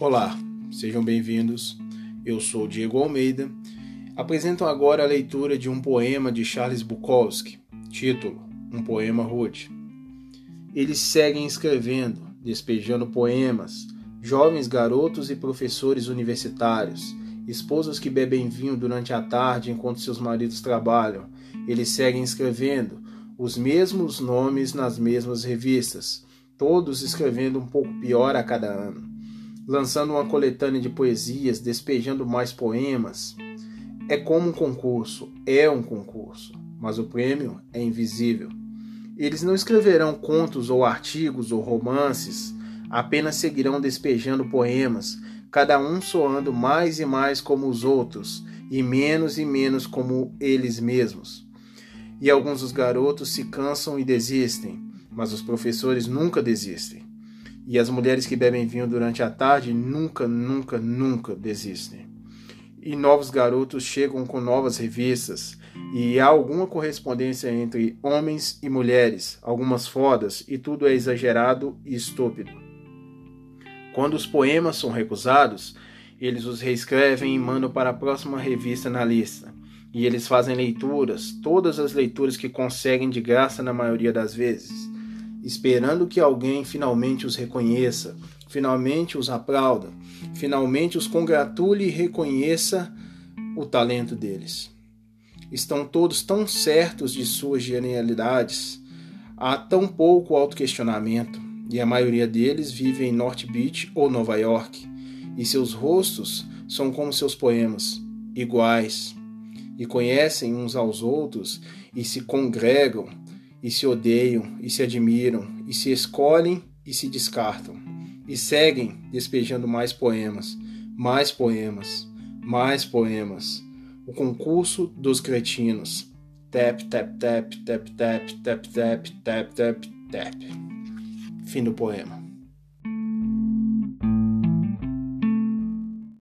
Olá, sejam bem-vindos. Eu sou Diego Almeida. Apresento agora a leitura de um poema de Charles Bukowski, título Um Poema Rude. Eles seguem escrevendo, despejando poemas, jovens garotos e professores universitários, esposas que bebem vinho durante a tarde enquanto seus maridos trabalham. Eles seguem escrevendo os mesmos nomes nas mesmas revistas, todos escrevendo um pouco pior a cada ano, lançando uma coletânea de poesias, despejando mais poemas. É como um concurso, é um concurso, mas o prêmio é invisível. Eles não escreverão contos ou artigos ou romances, apenas seguirão despejando poemas, cada um soando mais e mais como os outros, e menos e menos como eles mesmos. E alguns dos garotos se cansam e desistem, mas os professores nunca desistem. E as mulheres que bebem vinho durante a tarde nunca, nunca, nunca desistem. E novos garotos chegam com novas revistas, e há alguma correspondência entre homens e mulheres, algumas fodas, e tudo é exagerado e estúpido. Quando os poemas são recusados, eles os reescrevem e mandam para a próxima revista na lista. E eles fazem leituras, todas as leituras que conseguem de graça na maioria das vezes, esperando que alguém finalmente os reconheça, finalmente os aplauda, finalmente os congratule e reconheça o talento deles. Estão todos tão certos de suas genialidades, há tão pouco autoquestionamento e a maioria deles vive em North Beach ou Nova York, e seus rostos são como seus poemas, iguais, e conhecem uns aos outros, e se congregam, e se odeiam, e se admiram, e se escolhem e se descartam, e seguem despejando mais poemas, mais poemas, mais poemas. O concurso dos cretinos. Tap, tap, tap, tap, tap, tap, tap, tap, tap, tap. Fim do poema.